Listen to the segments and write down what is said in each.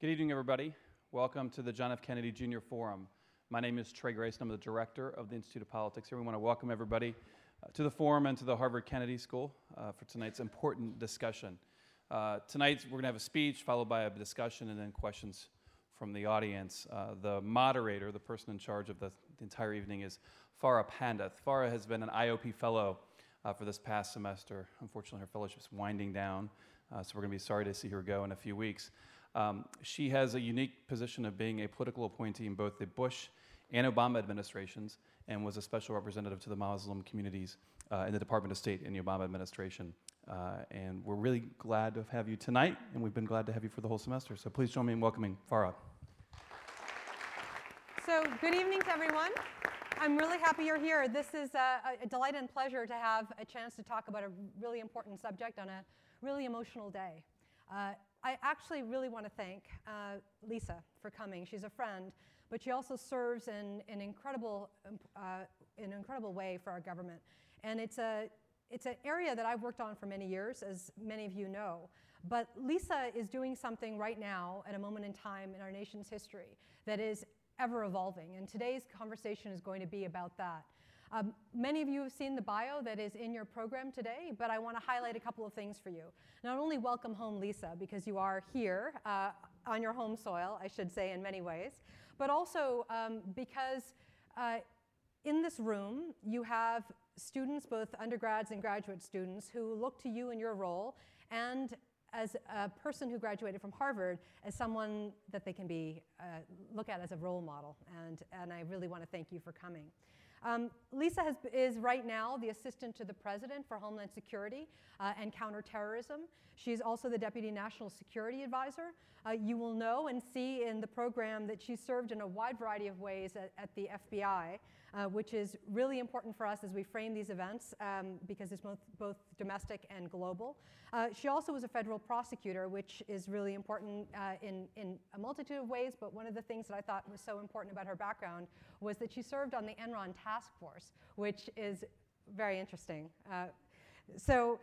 Good evening, everybody. Welcome to the John F. Kennedy Jr. Forum. My name is Trey Grayson. I'm the director of the Institute of Politics here. We want to welcome everybody uh, to the forum and to the Harvard Kennedy School uh, for tonight's important discussion. Uh, tonight, we're going to have a speech followed by a discussion and then questions from the audience. Uh, the moderator, the person in charge of the, the, entire evening, is Farah Pandith. Farah has been an IOP fellow uh, for this past semester. Unfortunately, her fellowship's winding down, uh, so we're going to be sorry to see her go in a few weeks. Um, she has a unique position of being a political appointee in both the Bush and Obama administrations and was a special representative to the Muslim communities uh, in the Department of State in the Obama administration. Uh, and we're really glad to have you tonight, and we've been glad to have you for the whole semester. So please join me in welcoming Farah. So, good evening to everyone. I'm really happy you're here. This is a, a, delight and pleasure to have a chance to talk about a really important subject on a really emotional day. Uh, I actually really want to thank uh, Lisa for coming. She's a friend, but she also serves in an incredible, uh, an incredible way for our government. And it's a it's an area that I've worked on for many years, as many of you know. But Lisa is doing something right now at a moment in time in our nation's history that is ever evolving. And today's conversation is going to be about that. Um, many of you have seen the bio that is in your program today, but I want to highlight a couple of things for you. Not only welcome home Lisa, because you are here uh, on your home soil, I should say, in many ways, but also um, because uh, in this room you have students, both undergrads and graduate students, who look to you in your role and as a person who graduated from Harvard as someone that they can be uh, look at as a role model. And, and I really want to thank you for coming. Um, Lisa has, is right now the assistant to the president for Homeland Security uh, and counterterrorism. She's also the deputy national security advisor. Uh, you will know and see in the program that she served in a wide variety of ways at, at the FBI, uh, which is really important for us as we frame these events um, because it's both, both domestic and global. Uh, she also was a federal prosecutor, which is really important uh, in, in a multitude of ways, but one of the things that I thought was so important about her background was that she served on the Enron task force, which is very interesting. Uh, so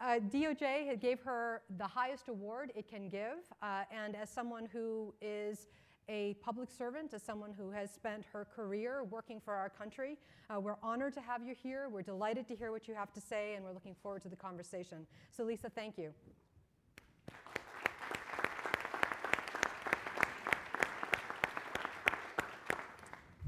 uh, DOJ gave her the highest award it can give, uh, and as someone who is a public servant, as someone who has spent her career working for our country, uh, we're honored to have you here. We're delighted to hear what you have to say, and we're looking forward to the conversation. So, Lisa, thank you.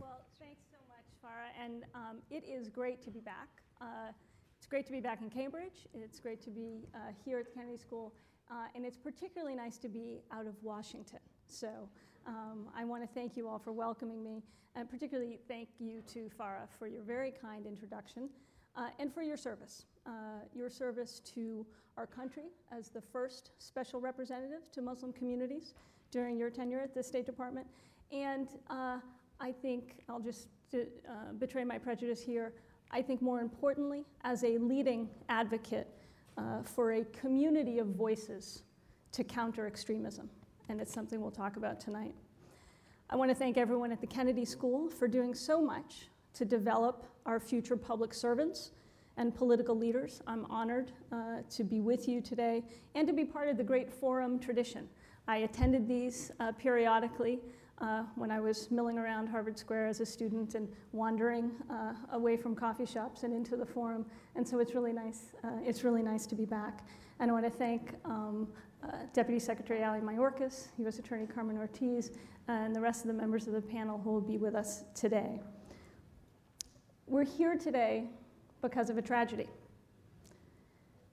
Well, thanks so much, Farah, and um, it is great to be back. Uh, it's great to be back in Cambridge. It's great to be uh, here at the Kennedy School, uh, and it's particularly nice to be out of Washington. So um, I want to thank you all for welcoming me, and particularly thank you to Farah for your very kind introduction uh, and for your service. Uh, your service to our country as the first special representative to Muslim communities during your tenure at the State Department. And uh, I think I'll just uh, betray my prejudice here, I think more importantly, as a leading advocate uh, for a community of voices to counter extremism. And it's something we'll talk about tonight. I want to thank everyone at the Kennedy School for doing so much to develop our future public servants and political leaders. I'm honored uh, to be with you today and to be part of the great forum tradition. I attended these uh, periodically uh, when I was milling around Harvard Square as a student and wandering uh, away from coffee shops and into the forum. And so it's really nice. Uh, it's really nice to be back. And I want to thank um, uh, Deputy Secretary Ali Mayorkas, U.S. Attorney Carmen Ortiz, and the rest of the members of the panel who will be with us today. We're here today because of a tragedy.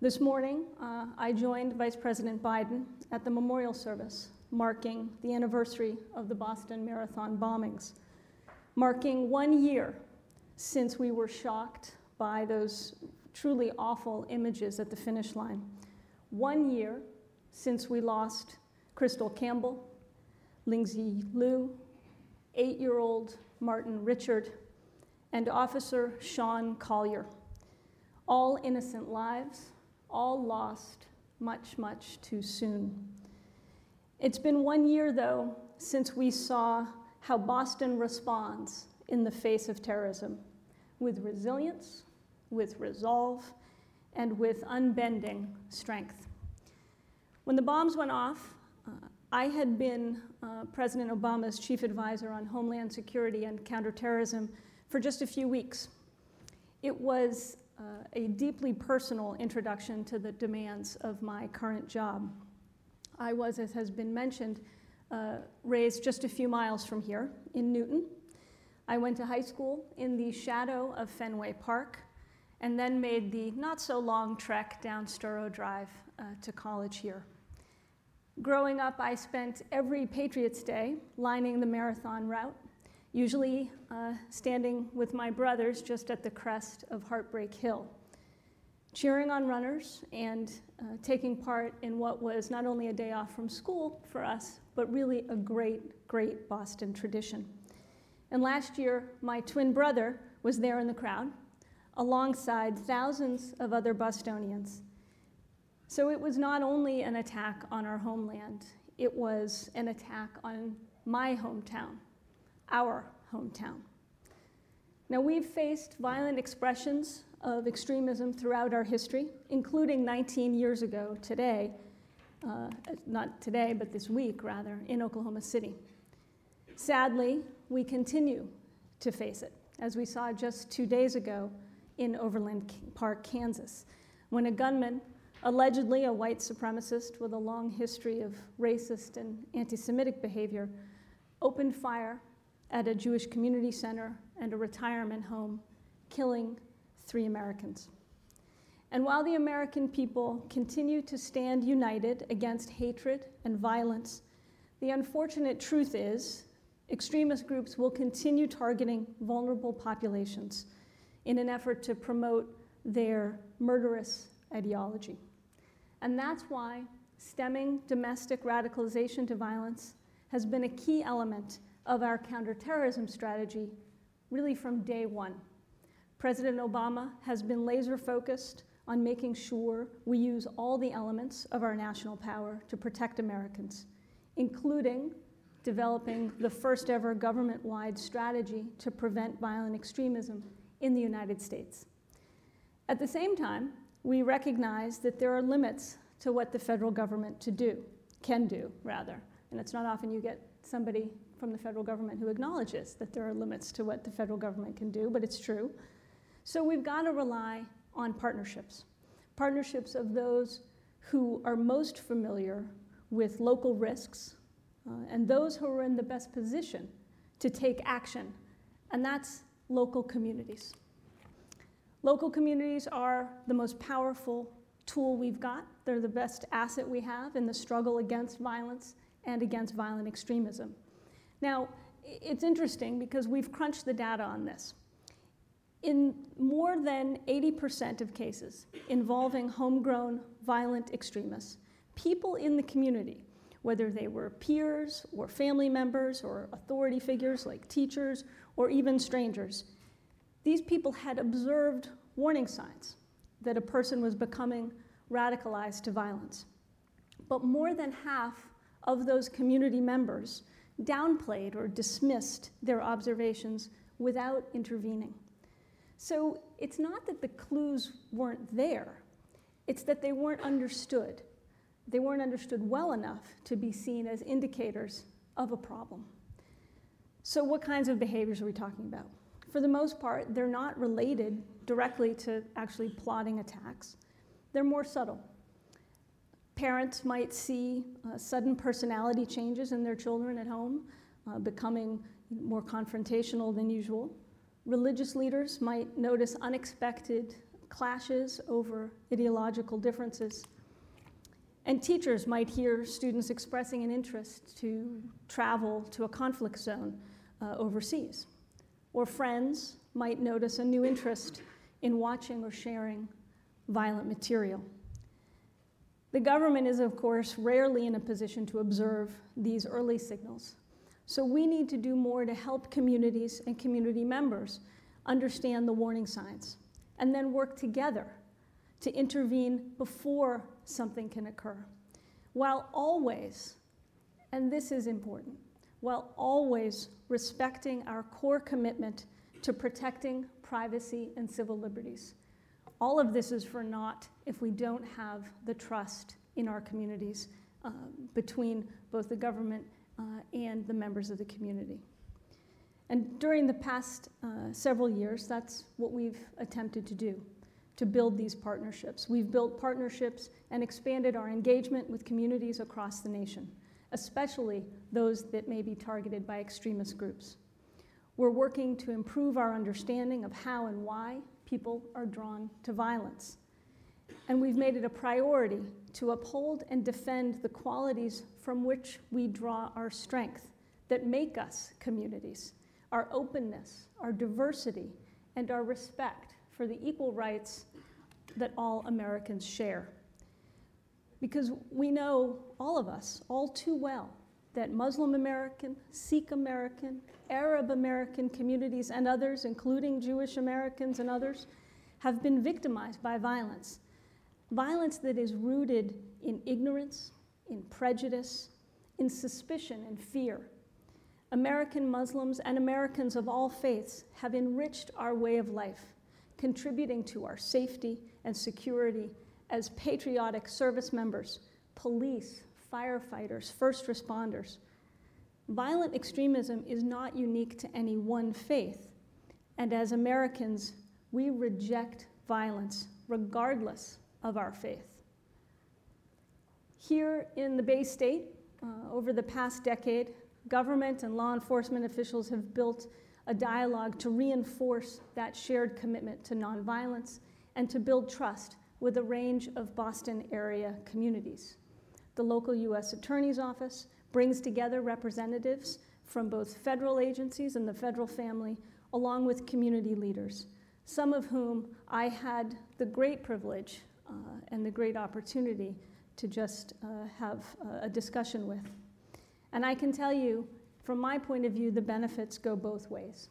This morning, uh, I joined Vice President Biden at the memorial service marking the anniversary of the Boston Marathon bombings, marking one year since we were shocked by those truly awful images at the finish line. One year since we lost Krystle Campbell, Lingzi Lu, eight year old Martin Richard, and Officer Sean Collier. All innocent lives, all lost much, much too soon. It's been one year, though, since we saw how Boston responds in the face of terrorism with resilience, with resolve, and with unbending strength. When the bombs went off, uh, I had been uh, President Obama's chief advisor on Homeland Security and counterterrorism for just a few weeks. It was uh, a deeply personal introduction to the demands of my current job. I was, as has been mentioned, uh, raised just a few miles from here in Newton. I went to high school in the shadow of Fenway Park and then made the not so long trek down Storrow Drive uh, to college here. Growing up, I spent every Patriots Day lining the marathon route, usually uh, standing with my brothers just at the crest of Heartbreak Hill, cheering on runners and uh, taking part in what was not only a day off from school for us, but really a great, great Boston tradition. And last year, my twin brother was there in the crowd, alongside thousands of other Bostonians so it was not only an attack on our homeland, it was an attack on my hometown, our hometown. Now, we've faced violent expressions of extremism throughout our history, including 19 years ago today, uh, not today, but this week rather, in Oklahoma City. Sadly, we continue to face it, as we saw just two days ago in Overland Park, Kansas, when a gunman allegedly a white supremacist with a long history of racist and anti Semitic behavior, opened fire at a Jewish community center and a retirement home, killing three Americans. And while the American people continue to stand united against hatred and violence, the unfortunate truth is extremist groups will continue targeting vulnerable populations in an effort to promote their murderous ideology. And that's why stemming domestic radicalization to violence has been a key element of our counterterrorism strategy really from day one. President Obama has been laser focused on making sure we use all the elements of our national power to protect Americans, including developing the first ever government wide strategy to prevent violent extremism in the United States. At the same time, we recognize that there are limits to what the federal government to do, can do, rather. And it's not often you get somebody from the federal government who acknowledges that there are limits to what the federal government can do, but it's true. So we've got to rely on partnerships. Partnerships of those who are most familiar with local risks uh, and those who are in the best position to take action, and that's local communities. Local communities are the most powerful tool we've got. They're the best asset we have in the struggle against violence and against violent extremism. Now, it's interesting because we've crunched the data on this. In more than 80% of cases involving homegrown violent extremists, people in the community, whether they were peers or family members or authority figures like teachers or even strangers, these people had observed warning signs that a person was becoming radicalized to violence. But more than half of those community members downplayed or dismissed their observations without intervening. So it's not that the clues weren't there, it's that they weren't understood. They weren't understood well enough to be seen as indicators of a problem. So, what kinds of behaviors are we talking about? for the most part, they're not related directly to actually plotting attacks. They're more subtle. Parents might see uh, sudden personality changes in their children at home, uh, becoming more confrontational than usual. Religious leaders might notice unexpected clashes over ideological differences. And teachers might hear students expressing an interest to travel to a conflict zone uh, overseas or friends might notice a new interest in watching or sharing violent material. The government is, of course, rarely in a position to observe these early signals. So we need to do more to help communities and community members understand the warning signs and then work together to intervene before something can occur. While always, and this is important, while always respecting our core commitment to protecting privacy and civil liberties. All of this is for naught if we don't have the trust in our communities uh, between both the government uh, and the members of the community. And during the past uh, several years, that's what we've attempted to do to build these partnerships. We've built partnerships and expanded our engagement with communities across the nation, especially those that may be targeted by extremist groups. We're working to improve our understanding of how and why people are drawn to violence. And we've made it a priority to uphold and defend the qualities from which we draw our strength that make us communities our openness, our diversity, and our respect for the equal rights that all Americans share. Because we know, all of us, all too well, that Muslim American, Sikh American, Arab American communities, and others, including Jewish Americans and others, have been victimized by violence. Violence that is rooted in ignorance, in prejudice, in suspicion and fear. American Muslims and Americans of all faiths have enriched our way of life, contributing to our safety and security as patriotic service members, police, firefighters, first responders. Violent extremism is not unique to any one faith, and as Americans, we reject violence regardless of our faith. Here in the Bay State, uh, over the past decade, government and law enforcement officials have built a dialogue to reinforce that shared commitment to nonviolence and to build trust with a range of Boston area communities. The local U.S. Attorney's Office brings together representatives from both federal agencies and the federal family, along with community leaders, some of whom I had the great privilege and the great opportunity to just uh, have a discussion with. And I can tell you, from my point of view, the benefits go both ways.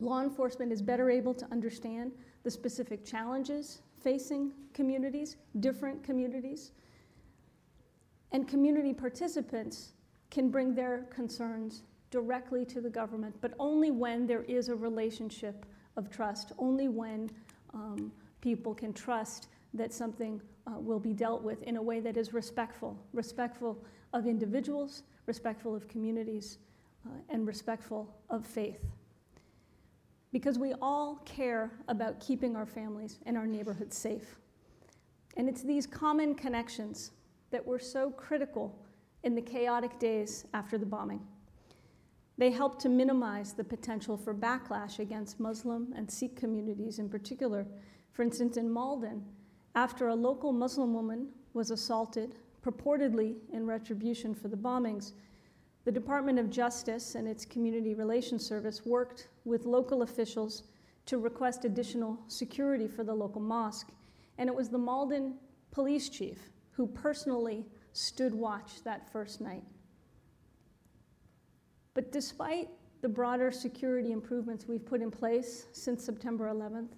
Law enforcement is better able to understand the specific challenges facing communities, different communities, and community participants can bring their concerns directly to the government, but only when there is a relationship of trust, only when um, people can trust that something uh, will be dealt with in a way that is respectful, respectful of individuals, respectful of communities, uh, and respectful of faith. Because we all care about keeping our families and our neighborhoods safe. And it's these common connections that were so critical in the chaotic days after the bombing. They helped to minimize the potential for backlash against Muslim and Sikh communities in particular. For instance, in Malden, after a local Muslim woman was assaulted purportedly in retribution for the bombings, the Department of Justice and its Community Relations Service worked with local officials to request additional security for the local mosque. And it was the Malden police chief who personally stood watch that first night. But despite the broader security improvements we've put in place since September 11th,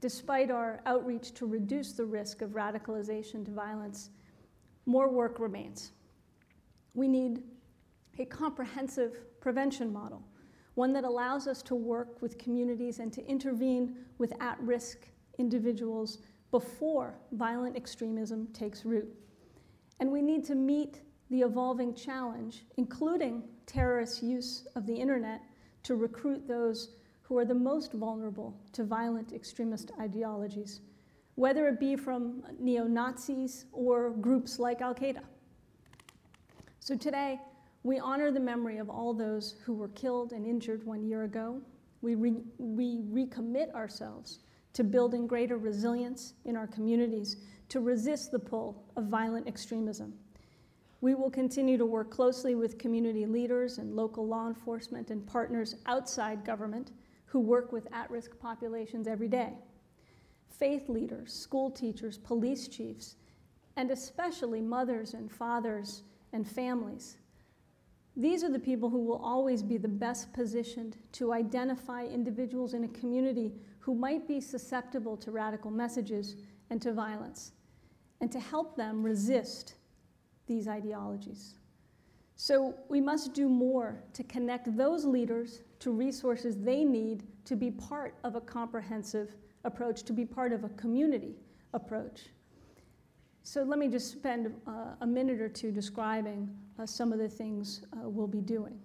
despite our outreach to reduce the risk of radicalization to violence, more work remains. We need a comprehensive prevention model, one that allows us to work with communities and to intervene with at risk individuals before violent extremism takes root. And we need to meet the evolving challenge, including terrorist use of the internet, to recruit those who are the most vulnerable to violent extremist ideologies whether it be from neo Nazis or groups like Al Qaeda. So today, we honor the memory of all those who were killed and injured one year ago. We, re- we recommit ourselves to building greater resilience in our communities to resist the pull of violent extremism. We will continue to work closely with community leaders and local law enforcement and partners outside government who work with at risk populations every day faith leaders, school teachers, police chiefs, and especially mothers and fathers and families. These are the people who will always be the best positioned to identify individuals in a community who might be susceptible to radical messages and to violence, and to help them resist these ideologies. So we must do more to connect those leaders to resources they need to be part of a comprehensive approach to be part of a community approach. So let me just spend uh, a minute or two describing uh, some of the things uh, we'll be doing.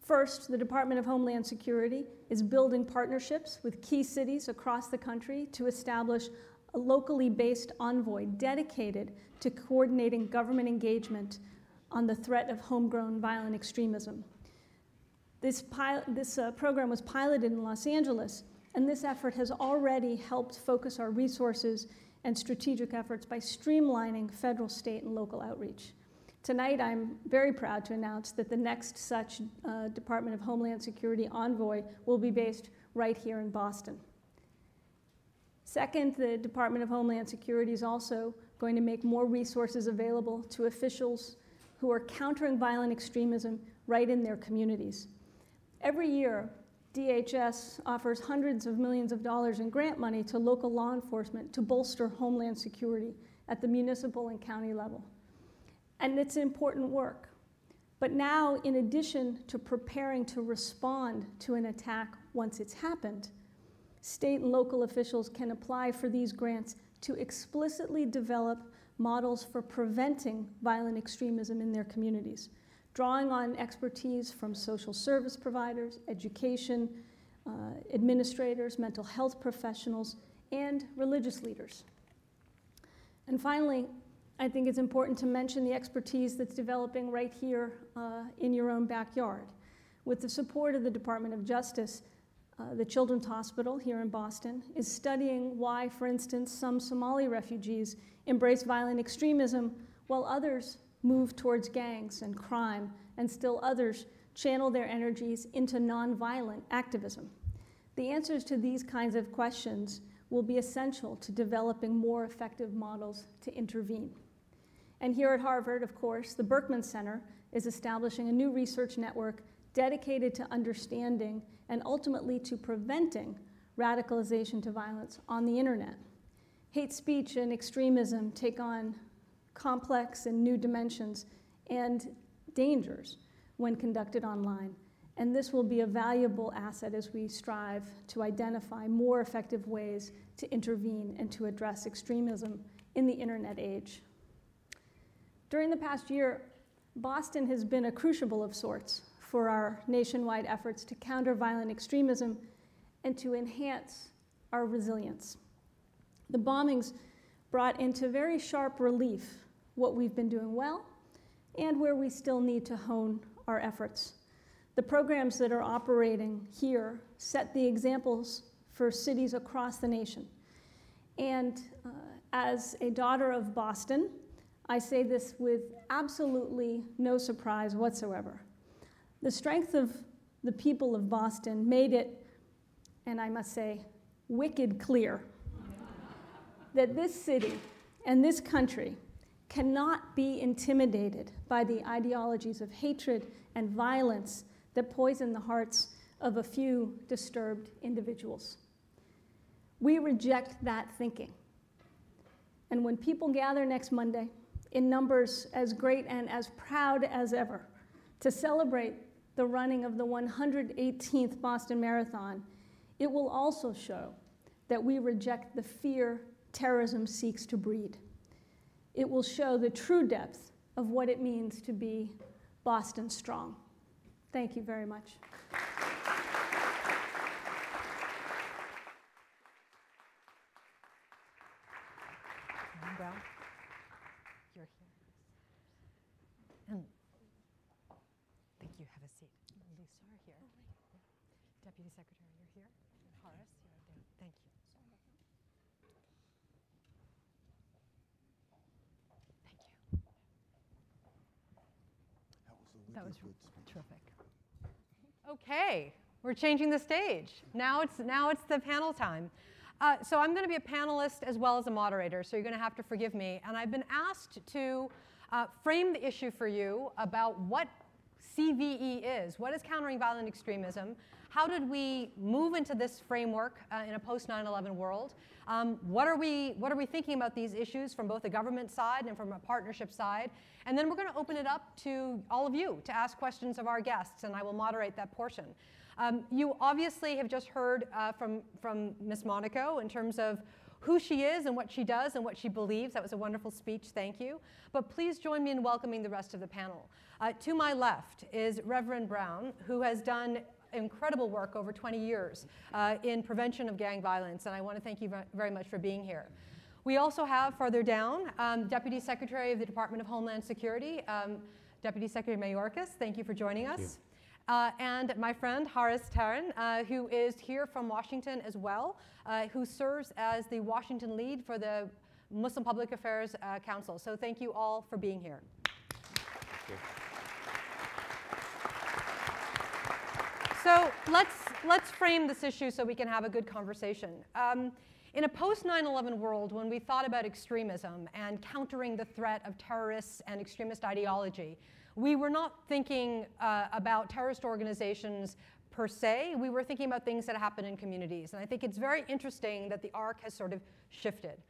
First, the Department of Homeland Security is building partnerships with key cities across the country to establish a locally based envoy dedicated to coordinating government engagement on the threat of homegrown violent extremism. This, this uh, program was piloted in Los Angeles, and this effort has already helped focus our resources and strategic efforts by streamlining federal, state, and local outreach. Tonight, I'm very proud to announce that the next such uh, Department of Homeland Security envoy will be based right here in Boston. Second, the Department of Homeland Security is also going to make more resources available to officials who are countering violent extremism right in their communities. Every year, DHS offers hundreds of millions of dollars in grant money to local law enforcement to bolster homeland security at the municipal and county level. And it's important work. But now, in addition to preparing to respond to an attack once it's happened, state and local officials can apply for these grants to explicitly develop models for preventing violent extremism in their communities drawing on expertise from social service providers, education, uh, administrators, mental health professionals, and religious leaders. And finally, I think it's important to mention the expertise that's developing right here uh, in your own backyard. With the support of the Department of Justice, uh, the Children's Hospital here in Boston is studying why, for instance, some Somali refugees embrace violent extremism while others move towards gangs and crime, and still others channel their energies into nonviolent activism? The answers to these kinds of questions will be essential to developing more effective models to intervene. And here at Harvard, of course, the Berkman Center is establishing a new research network dedicated to understanding and ultimately to preventing radicalization to violence on the internet. Hate speech and extremism take on complex and new dimensions and dangers when conducted online. And this will be a valuable asset as we strive to identify more effective ways to intervene and to address extremism in the internet age. During the past year, Boston has been a crucible of sorts for our nationwide efforts to counter violent extremism and to enhance our resilience. The bombings brought into very sharp relief what we've been doing well, and where we still need to hone our efforts. The programs that are operating here set the examples for cities across the nation. And uh, as a daughter of Boston, I say this with absolutely no surprise whatsoever. The strength of the people of Boston made it, and I must say, wicked clear that this city and this country cannot be intimidated by the ideologies of hatred and violence that poison the hearts of a few disturbed individuals. We reject that thinking. And when people gather next Monday in numbers as great and as proud as ever to celebrate the running of the 118th Boston Marathon, it will also show that we reject the fear terrorism seeks to breed it will show the true depth of what it means to be Boston strong. Thank you very much. Well, you're here. And thank you. Have a seat. Lisa are here. Deputy Secretary, you're here. Horace, you're there. Thank you. Thank you. That was terrific. Okay, we're changing the stage. Now it's now it's the panel time. Uh, so I'm going to be a panelist as well as a moderator. So you're going to have to forgive me. And I've been asked to uh, frame the issue for you about what CVE is. What is countering violent extremism? How did we move into this framework uh, in a post 9/11 world? Um, what are we What are we thinking about these issues from both the government side and from a partnership side? And then we're going to open it up to all of you to ask questions of our guests, and I will moderate that portion. Um, you obviously have just heard uh, from from Ms. Monaco in terms of who she is and what she does and what she believes. That was a wonderful speech, thank you. But please join me in welcoming the rest of the panel. Uh, to my left is Reverend Brown, who has done incredible work over 20 years uh, in prevention of gang violence, and I want to thank you very much for being here. We also have further down um, Deputy Secretary of the Department of Homeland Security, um, Deputy Secretary Mayorkas. Thank you for joining us. Uh, and my friend Haris Tarin, uh, who is here from Washington as well, uh, who serves as the Washington lead for the Muslim Public Affairs uh, Council. So thank you all for being here. So let's, let's frame this issue so we can have a good conversation. Um, in a post 9 11 world, when we thought about extremism and countering the threat of terrorists and extremist ideology, we were not thinking uh, about terrorist organizations per se. We were thinking about things that happen in communities. And I think it's very interesting that the arc has sort of shifted.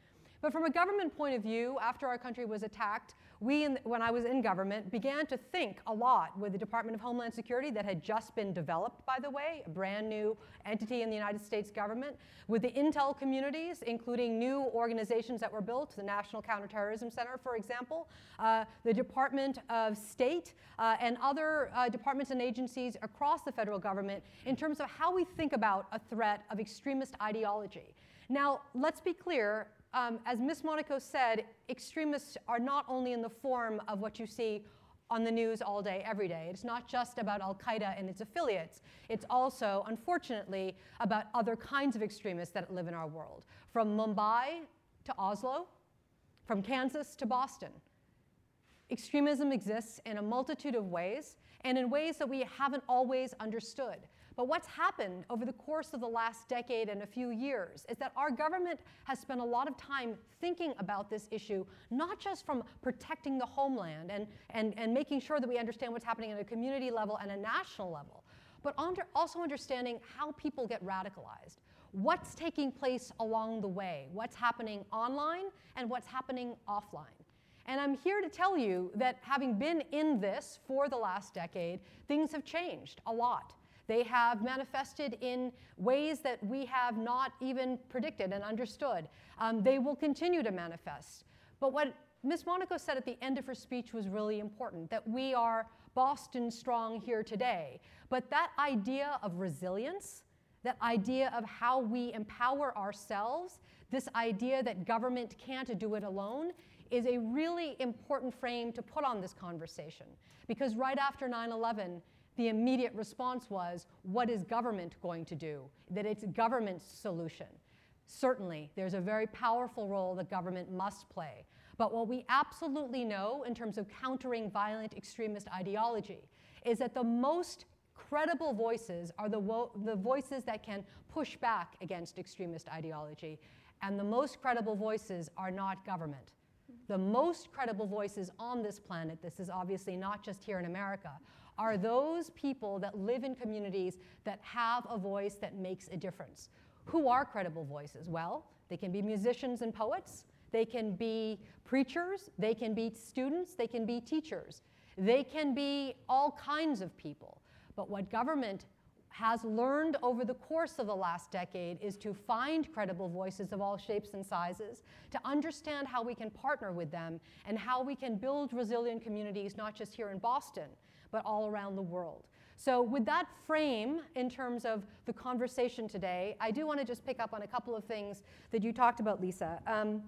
But from a government point of view, after our country was attacked, we, in, when I was in government, began to think a lot with the Department of Homeland Security that had just been developed, by the way, a brand new entity in the United States government, with the intel communities, including new organizations that were built, the National Counterterrorism Center, for example, uh, the Department of State, uh, and other uh, departments and agencies across the federal government in terms of how we think about a threat of extremist ideology. Now, let's be clear, um, as Ms. Monaco said, extremists are not only in the form of what you see on the news all day, every day. It's not just about Al Qaeda and its affiliates. It's also, unfortunately, about other kinds of extremists that live in our world, from Mumbai to Oslo, from Kansas to Boston. Extremism exists in a multitude of ways and in ways that we haven't always understood. But what's happened over the course of the last decade and a few years is that our government has spent a lot of time thinking about this issue, not just from protecting the homeland and, and, and making sure that we understand what's happening at a community level and a national level, but under, also understanding how people get radicalized. What's taking place along the way? What's happening online and what's happening offline? And I'm here to tell you that having been in this for the last decade, things have changed a lot. They have manifested in ways that we have not even predicted and understood. Um, they will continue to manifest. But what Ms. Monaco said at the end of her speech was really important that we are Boston strong here today. But that idea of resilience, that idea of how we empower ourselves, this idea that government can't do it alone, is a really important frame to put on this conversation. Because right after 9 11, the immediate response was, what is government going to do? That it's government's solution. Certainly, there's a very powerful role that government must play. But what we absolutely know in terms of countering violent extremist ideology is that the most credible voices are the, wo- the voices that can push back against extremist ideology. And the most credible voices are not government. The most credible voices on this planet, this is obviously not just here in America, are those people that live in communities that have a voice that makes a difference. Who are credible voices? Well, they can be musicians and poets, they can be preachers, they can be students, they can be teachers, they can be all kinds of people. But what government has learned over the course of the last decade is to find credible voices of all shapes and sizes, to understand how we can partner with them, and how we can build resilient communities, not just here in Boston, but all around the world. So, with that frame in terms of the conversation today, I do want to just pick up on a couple of things that you talked about, Lisa. Um,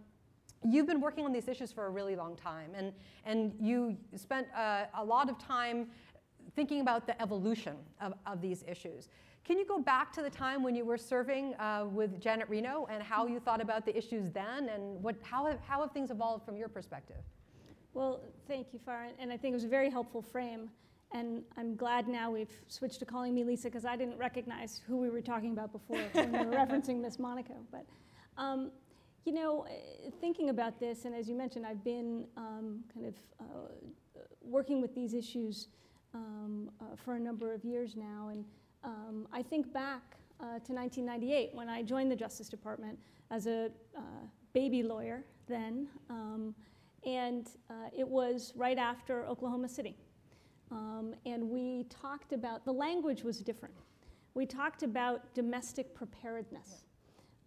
you've been working on these issues for a really long time, and, and you spent uh, a lot of time thinking about the evolution of, of these issues. Can you go back to the time when you were serving uh, with Janet Reno and how you thought about the issues then, and what, how, have, how have things evolved from your perspective? Well, thank you, Farah, and I think it was a very helpful frame. And I'm glad now we've switched to calling me Lisa because I didn't recognize who we were talking about before when we were referencing Miss Monaco. But, um, you know, eh, thinking about this, and as you mentioned, I've been um, kind of uh, working with these issues um, uh, for a number of years now. And um, I think back uh, to 1998 when I joined the Justice Department as a uh, baby lawyer then. Um, and uh, it was right after Oklahoma City. Um, and we talked about, the language was different. We talked about domestic preparedness.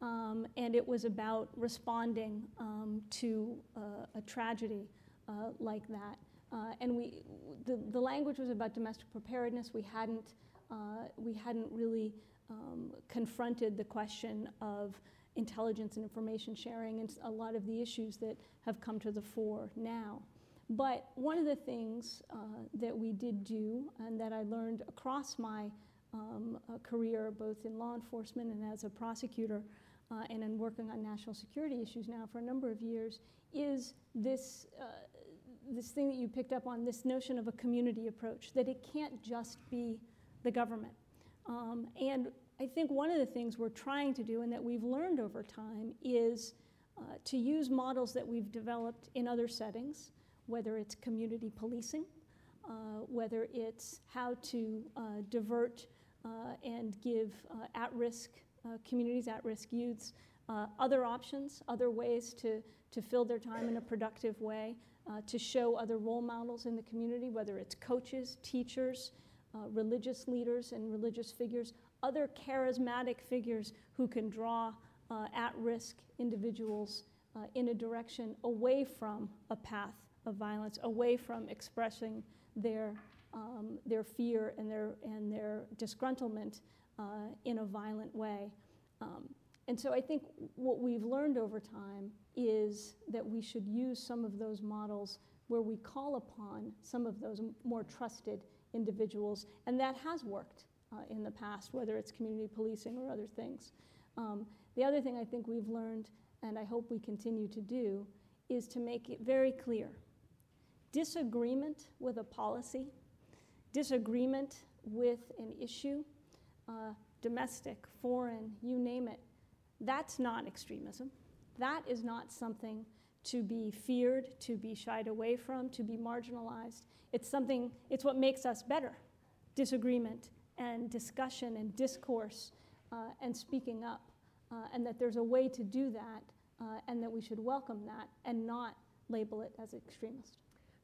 um, and it was about responding um, to uh, a tragedy uh, like that. Uh, and we, the, the language was about domestic preparedness. We hadn't, uh, we hadn't really um, confronted the question of intelligence and information sharing and a lot of the issues that have come to the fore now. But one of the things uh, that we did do and that I learned across my um, uh, career, both in law enforcement and as a prosecutor, uh, and in working on national security issues now for a number of years, is this, uh, this thing that you picked up on, this notion of a community approach, that it can't just be the government. Um, and I think one of the things we're trying to do and that we've learned over time is uh, to use models that we've developed in other settings, whether it's community policing, uh, whether it's how to uh, divert uh, and give at risk communities, at risk youths, other options, other ways to, to fill their time in a productive way, to show other role models in the community, whether it's coaches, teachers, religious leaders, and religious figures, other charismatic figures who can draw uh, at risk individuals uh, in a direction away from a path of violence, away from expressing their, um, their fear and their, and their disgruntlement uh, in a violent way. Um, and so I think what we've learned over time is that we should use some of those models where we call upon some of those more trusted individuals, and that has worked uh, in the past, whether it's community policing or other things. Um, the other thing I think we've learned, and I hope we continue to do, is to make it very clear disagreement with a policy, disagreement with an issue, uh, domestic, foreign, you name it, that's not extremism. That is not something to be feared, to be shied away from, to be marginalized. It's something, it's what makes us better disagreement and discussion and discourse uh, and speaking up, uh, and that there's a way to do that, uh, and that we should welcome that and not label it as extremist.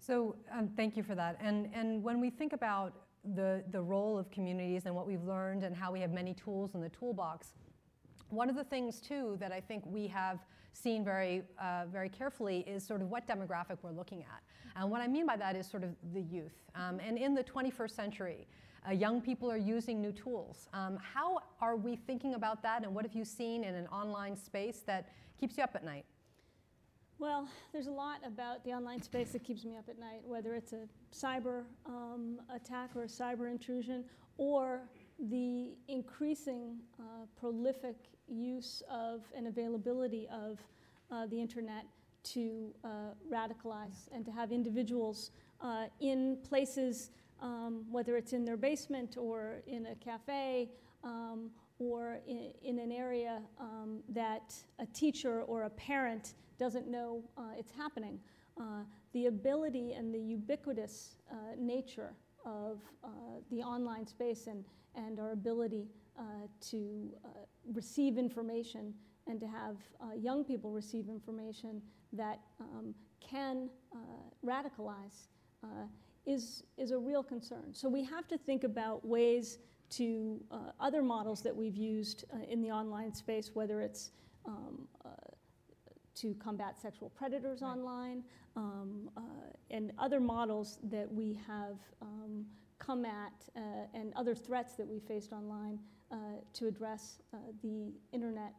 So um, thank you for that. And, and when we think about the, the role of communities and what we've learned and how we have many tools in the toolbox, one of the things too that I think we have seen very, uh, very carefully is sort of what demographic we're looking at. And what I mean by that is sort of the youth. Um, and in the 21st century, uh, young people are using new tools. Um, how are we thinking about that, and what have you seen in an online space that keeps you up at night? Well, there's a lot about the online space that keeps me up at night, whether it's a cyber um, attack or a cyber intrusion, or the increasing uh, prolific use of and availability of uh, the internet to uh, radicalize and to have individuals uh, in places um, whether it's in their basement or in a cafe um, or in, in, an area um, that a teacher or a parent doesn't know uh, it's happening. Uh, the ability and the ubiquitous uh, nature of uh, the online space and, and our ability uh, to uh, receive information and to have young people receive information that um, can radicalize is, is a real concern. So we have to think about ways to uh, other models that we've used uh, in the online space, whether it's um, uh, to combat sexual predators right. online um, uh, and other models that we have um, come at uh, and other threats that we faced online uh, to address the internet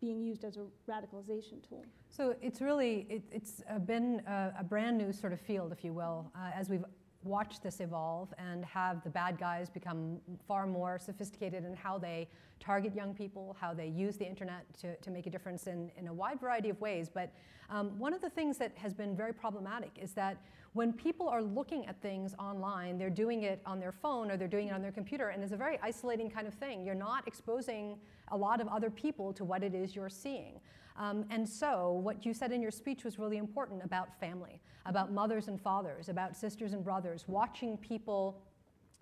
being used as a radicalization tool. So it's really, it, it's uh, been a, a, brand new sort of field, if you will, uh, as we've watched this evolve and have the bad guys become far more sophisticated in how they target young people, how they use the internet to, to make a difference in, in a wide variety of ways. But um, one of the things that has been very problematic is that when people are looking at things online, they're doing it on their phone or they're doing it on their computer, and it's a very isolating kind of thing. You're not exposing a lot of other people to what it is you're seeing. Um, and so, what you said in your speech was really important about family, about mothers and fathers, about sisters and brothers, watching people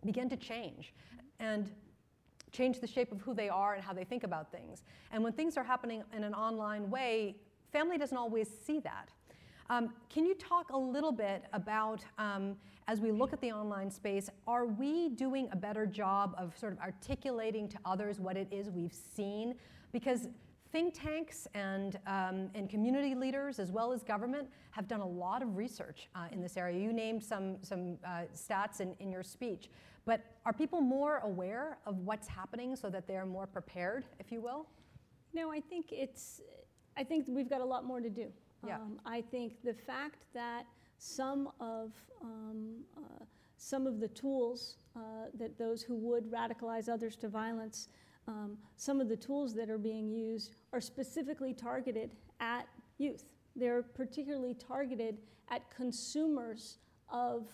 begin to change and change the shape of who they are and how they think about things. And when things are happening in an online way, family doesn't always see that. Um, can you talk a little bit about, um, as we look at the online space, are we doing a better job of sort of articulating to others what it is we've seen? Because think tanks and, um, and community leaders, as well as government, have done a lot of research uh, in this area. You named some, some uh, stats in, in your speech. But are people more aware of what's happening so that they're more prepared, if you will? No, I think it's, I think we've got a lot more to do. Yeah. Um, I think the fact that some of, um, uh, some of the tools uh, that those who would radicalize others to violence, um, some of the tools that are being used are specifically targeted at youth. They're particularly targeted at consumers of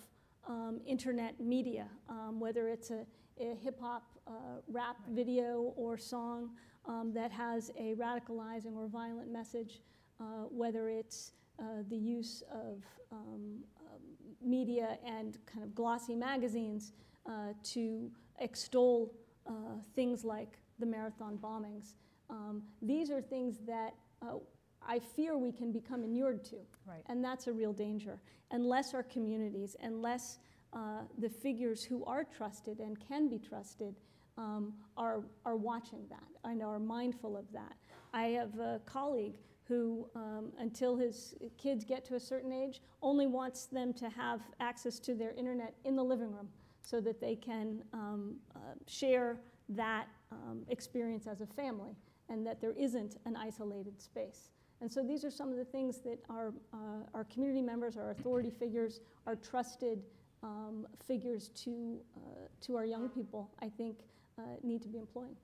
um, internet media, um, whether it's a, a hip hop uh, rap video or song um, that has a radicalizing or violent message, uh, whether it's uh, the use of um, um, media and kind of glossy magazines uh, to extol uh, things like the marathon bombings. Um, these are things that uh, I fear we can become inured to. Right. And that's a real danger. Unless our communities, unless uh, the figures who are trusted and can be trusted um, are, are watching that and are mindful of that. I have a colleague who, um, until his kids get to a certain age, only wants them to have access to their internet in the living room so that they can um, uh, share that um, experience as a family and that there isn't an isolated space. And so these are some of the things that our, uh, our community members, our authority figures, our trusted um, figures to, uh, to our young people, I think, uh, need to be employing.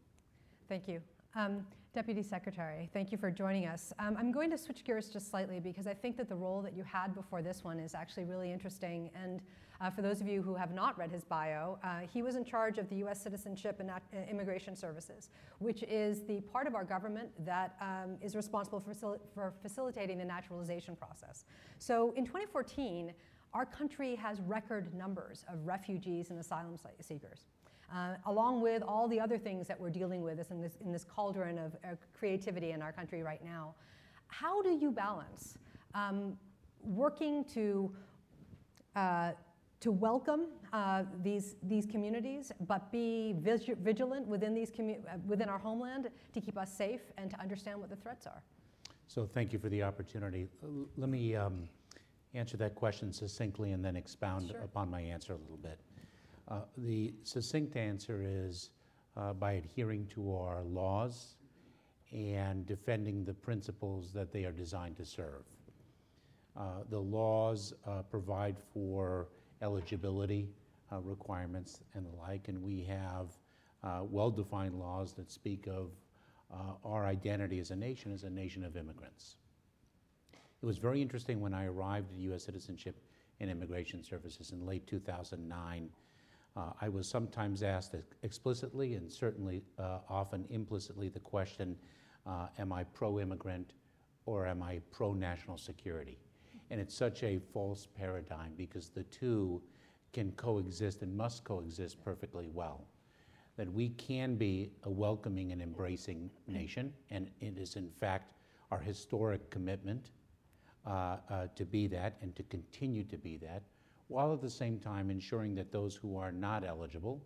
Thank you. Um, Deputy Secretary, thank you for joining us. Um, I'm going to switch gears just slightly because I think that the role that you had before this one is actually really interesting. And uh, for those of you who have not read his bio, uh, he was in charge of the U.S. Citizenship and uh, Immigration Services, which is the part of our government that um, is responsible for, facil- for facilitating the naturalization process. So in 2014, our country has record numbers of refugees and asylum seekers uh, along with all the other things that we're dealing with in this, in this cauldron of uh, creativity in our country right now. How do you balance um, working to, uh, to welcome uh, these, these communities, but be vigi- vigilant within, these commu- uh, within our homeland to keep us safe and to understand what the threats are? So thank you for the opportunity. L- Let me um, answer that question succinctly and then expound Sure. upon my answer a little bit. Uh, The succinct answer is uh, by adhering to our laws and defending the principles that they are designed to serve. Uh, The laws uh, provide for eligibility uh, requirements and the like, and we have uh, well-defined laws that speak of uh, our identity as a nation as a nation of immigrants. It was very interesting when I arrived at U.S. Citizenship and Immigration Services in late 2009. Uh, I was sometimes asked explicitly and certainly uh, often implicitly the question uh, Am I pro immigrant or am I pro national security? And it's such a false paradigm because the two can coexist and must coexist perfectly well that we can be a welcoming and embracing nation, and it is in fact our historic commitment uh, uh, to be that and to continue to be that, while at the same time ensuring that those who are not eligible,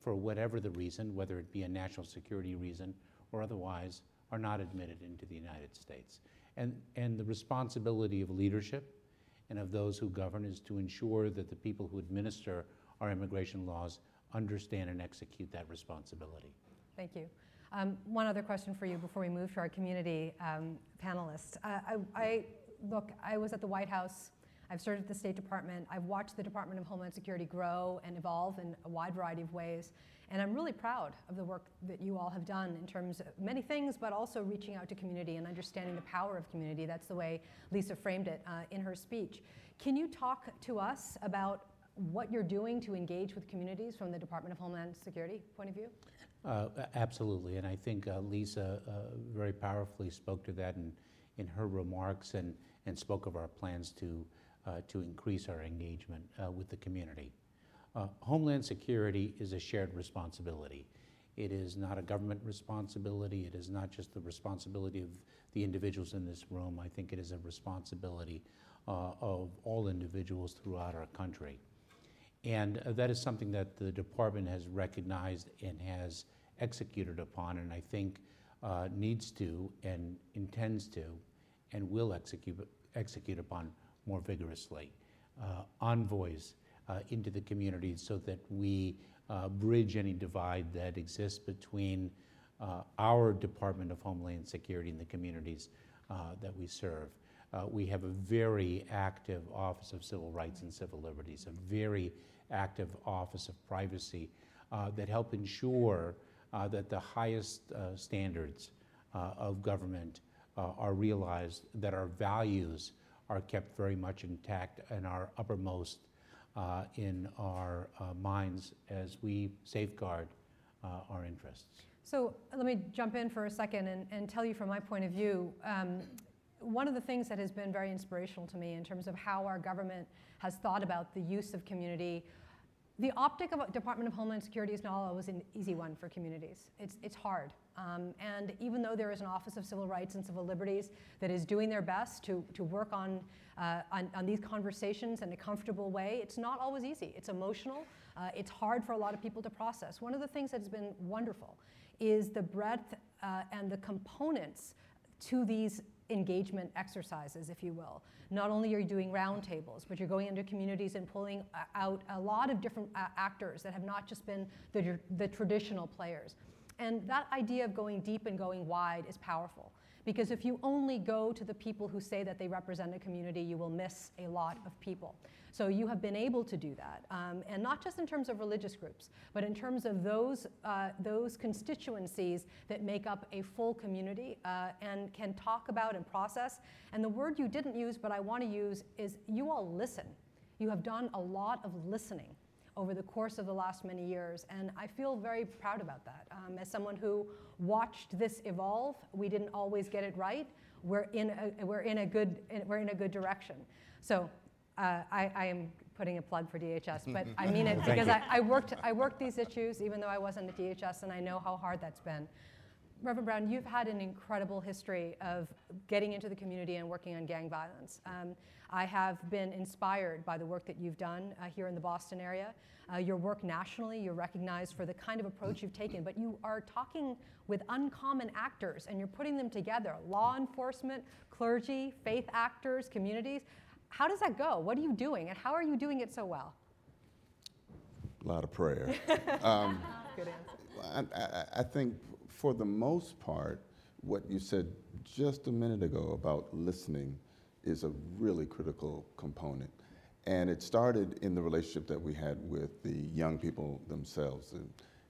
for whatever the reason, whether it be a national security reason or otherwise, are not admitted into the United States. And, and the responsibility of leadership and of those who govern is to ensure that the people who administer our immigration laws understand and execute that responsibility. Thank you. Um, one other question for you before we move to our community um, panelists. Uh, I, I, look, I was at the White House. I've served at the State Department. I've watched the Department of Homeland Security grow and evolve in a wide variety of ways. And I'm really proud of the work that you all have done in terms of many things, but also reaching out to community and understanding the power of community. That's the way Lisa framed it uh, in her speech. Can you talk to us about what you're doing to engage with communities from the Department of Homeland Security point of view? Uh, Absolutely, and I think uh, Lisa uh, very powerfully spoke to that in, in her remarks and, and spoke of our plans to, to increase our engagement uh, with the community. Uh, Homeland security is a shared responsibility. It is not a government responsibility. It is not just the responsibility of the individuals in this room. I think it is a responsibility uh, of all individuals throughout our country. And uh, that is something that the department has recognized and has executed upon. And I think uh, needs to and intends to and will execute upon more vigorously. Uh, envoys uh, into the communities so that we uh, bridge any divide that exists between uh, our Department of Homeland Security and the communities uh, that we serve. Uh, we have a very active Office of Civil Rights and Civil Liberties, a very active Office of Privacy that help ensure that the highest standards of government are realized, that our values are kept very much intact and are uppermost uh, in our uh, minds as we safeguard uh, our interests. So let me jump in for a second and, and tell you from my point of view. Um, one of the things that has been very inspirational to me in terms of how our government has thought about the use of community, the optic of Department of Homeland Security is not always an easy one for communities. It's, it's hard. Um, and even though there is an Office of Civil Rights and Civil Liberties that is doing their best to, to work on, uh, on, on these conversations in a comfortable way, it's not always easy. It's emotional. Uh, it's hard for a lot of people to process. One of the things that has been wonderful is the breadth uh, and the components to these engagement exercises, if you will. Not only are you doing roundtables, but you're going into communities and pulling uh, out a lot of different uh, actors that have not just been the, the traditional players. And that idea of going deep and going wide is powerful. Because if you only go to the people who say that they represent a community, you will miss a lot of people. So you have been able to do that, um, and not just in terms of religious groups, but in terms of those, uh, those constituencies that make up a full community uh, and can talk about and process. And the word you didn't use, but I want to use, is you all listen. You have done a lot of listening over the course of the last many years, and I feel very proud about that. Um, as someone who watched this evolve, we didn't always get it right. We're in a, we're in a, good, we're in a good direction. So uh, I, I, am putting a plug for DHS, but I mean it because I, I, worked, I worked these issues even though I wasn't at DHS and I know how hard that's been. Reverend Brown, you've had an incredible history of getting into the community and working on gang violence. Um, I have been inspired by the work that you've done uh, here in the Boston area. Uh, your work nationally, you're recognized for the kind of approach you've taken, but you are talking with uncommon actors and you're putting them together law enforcement, clergy, faith actors, communities. How does that go? What are you doing, and how are you doing it so well? A lot of prayer. um, Good answer. I, I, I, think for the most part, what you said just a minute ago about listening is a really critical component. And it started in the relationship that we had with the young people themselves, the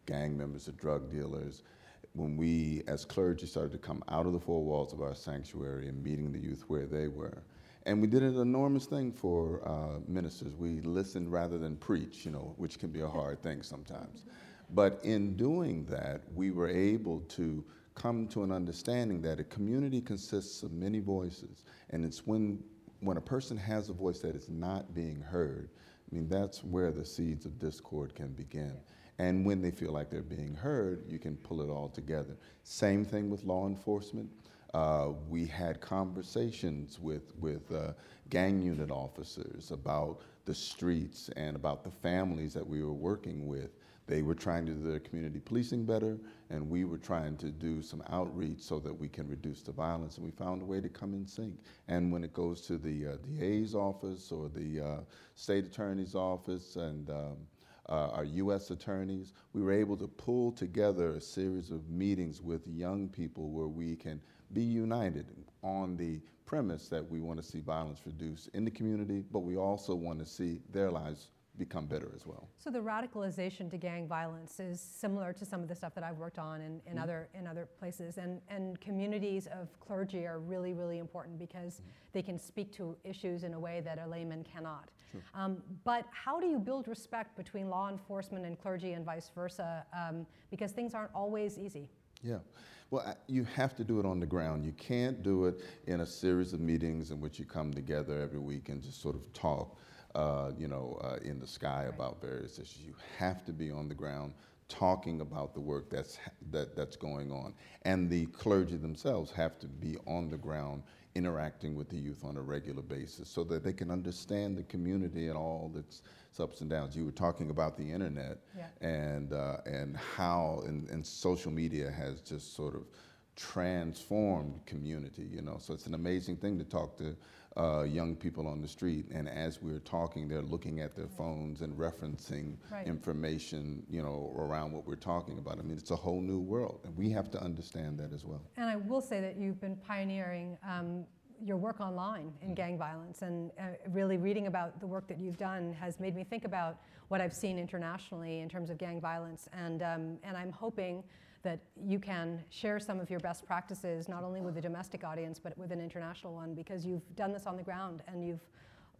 gang members, the drug dealers. When we, as clergy, started to come out of the four walls of our sanctuary and meeting the youth where they were and we did an enormous thing for uh, ministers. We listened rather than preach, you know, which can be a hard thing sometimes. But in doing that, we were able to come to an understanding that a community consists of many voices. And it's when, when a person has a voice that is not being heard, I mean, that's where the seeds of discord can begin. And when they feel like they're being heard, you can pull it all together. Same thing with law enforcement. Uh, we had conversations with, with uh, gang unit officers about the streets and about the families that we were working with. They were trying to do their community policing better, and we were trying to do some outreach so that we can reduce the violence, and we found a way to come in sync. And when it goes to the uh, DA's office or the uh, state attorney's office and um, uh, our U.S. attorneys, we were able to pull together a series of meetings with young people where we can be united on the premise that we want to see violence reduced in the community, but we also want to see their lives become better as well. So the radicalization to gang violence is similar to some of the stuff that I've worked on in, in mm-hmm. other in other places, and and communities of clergy are really really important because mm-hmm. they can speak to issues in a way that a layman cannot. Sure. Um, but how do you build respect between law enforcement and clergy and vice versa? Um, because things aren't always easy. Yeah. Well, you have to do it on the ground. You can't do it in a series of meetings in which you come together every week and just sort of talk, uh, you know, uh, in the sky about various issues. You have to be on the ground talking about the work that's, that, that's going on. And the clergy themselves have to be on the ground interacting with the youth on a regular basis so that they can understand the community and all its ups and downs. You were talking about the internet yeah. and, uh, and how and, and social media has just sort of transformed community, you know. So it's an amazing thing to talk to uh, young people on the street, and as we're talking, they're looking at their phones and referencing Right. information, you know, around what we're talking about. I mean, it's a whole new world, and we have to understand that as well. And I will say that you've been pioneering um, your work online in gang violence, and uh, really reading about the work that you've done has made me think about what I've seen internationally in terms of gang violence. And, um, and I'm hoping that you can share some of your best practices, not only with the domestic audience, but with an international one, because you've done this on the ground and you've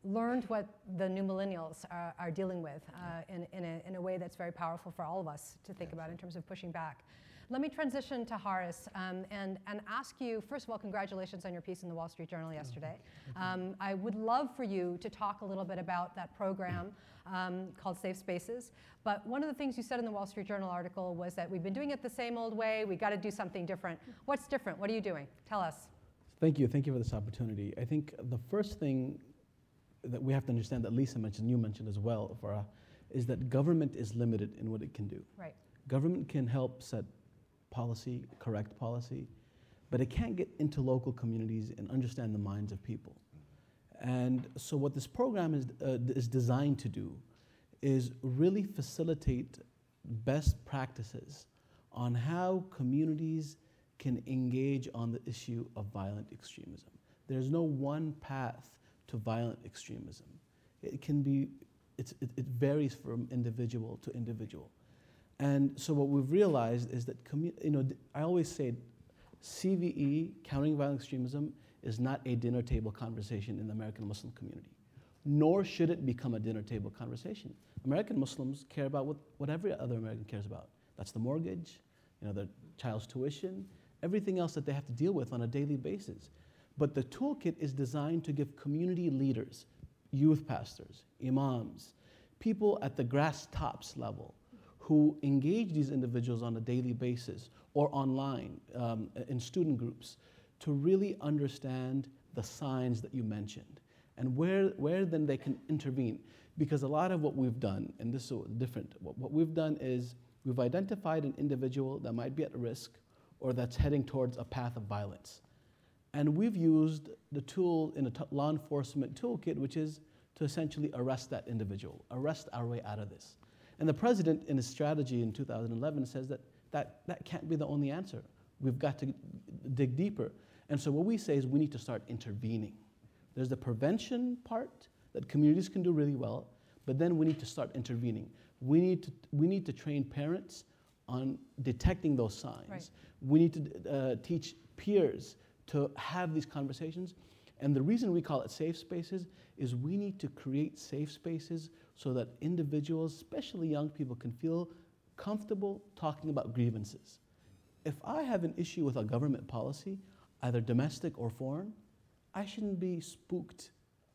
learned what the new millennials are, are dealing with uh, in, in, a, in a way that's very powerful for all of us to think about in terms of pushing back. Let me transition to Haris um, and, and ask you first of all, congratulations on your piece in the Wall Street Journal yesterday. Um, I would love for you to talk a little bit about that program um, called Safe Spaces. But one of the things you said in the Wall Street Journal article was that we've been doing it the same old way, we've got to do something different. What's different? What are you doing? Tell us. Thank you. Thank you for this opportunity. I think the first thing that we have to understand that Lisa mentioned, you mentioned as well, Farah, is that government is limited in what it can do. Right. Government can help set policy, correct policy, but it can't get into local communities and understand the minds of people. And so, what this program is, uh, is designed to do is really facilitate best practices on how communities can engage on the issue of violent extremism. There's no one path to violent extremism. It can be, it, it varies from individual to individual. And so what we've realized is that, commu- you know, I always say CVE, countering violent extremism, is not a dinner table conversation in the American Muslim community, nor should it become a dinner table conversation. American Muslims care about what, what every other American cares about. That's the mortgage, you know, their child's tuition, everything else that they have to deal with on a daily basis. But the toolkit is designed to give community leaders, youth pastors, imams, people at the grass tops level who engage these individuals on a daily basis or online um, in student groups to really understand the signs that you mentioned and where, where then they can intervene. Because a lot of what we've done, and this is different, what, what we've done is we've identified an individual that might be at risk or that's heading towards a path of violence. And we've used the tool in a t- law enforcement toolkit, which is to essentially arrest that individual, arrest our way out of this. And the president, in his strategy in 2011, says that that, that can't be the only answer. We've got to dig deeper. And so, what we say is we need to start intervening. There's the prevention part that communities can do really well, but then we need to start intervening. We need to, we need to train parents on detecting those signs. Right. We need to uh, teach peers to have these conversations. And the reason we call it safe spaces is we need to create safe spaces so that individuals, especially young people, can feel comfortable talking about grievances. If I have an issue with a government policy, either domestic or foreign, I shouldn't be spooked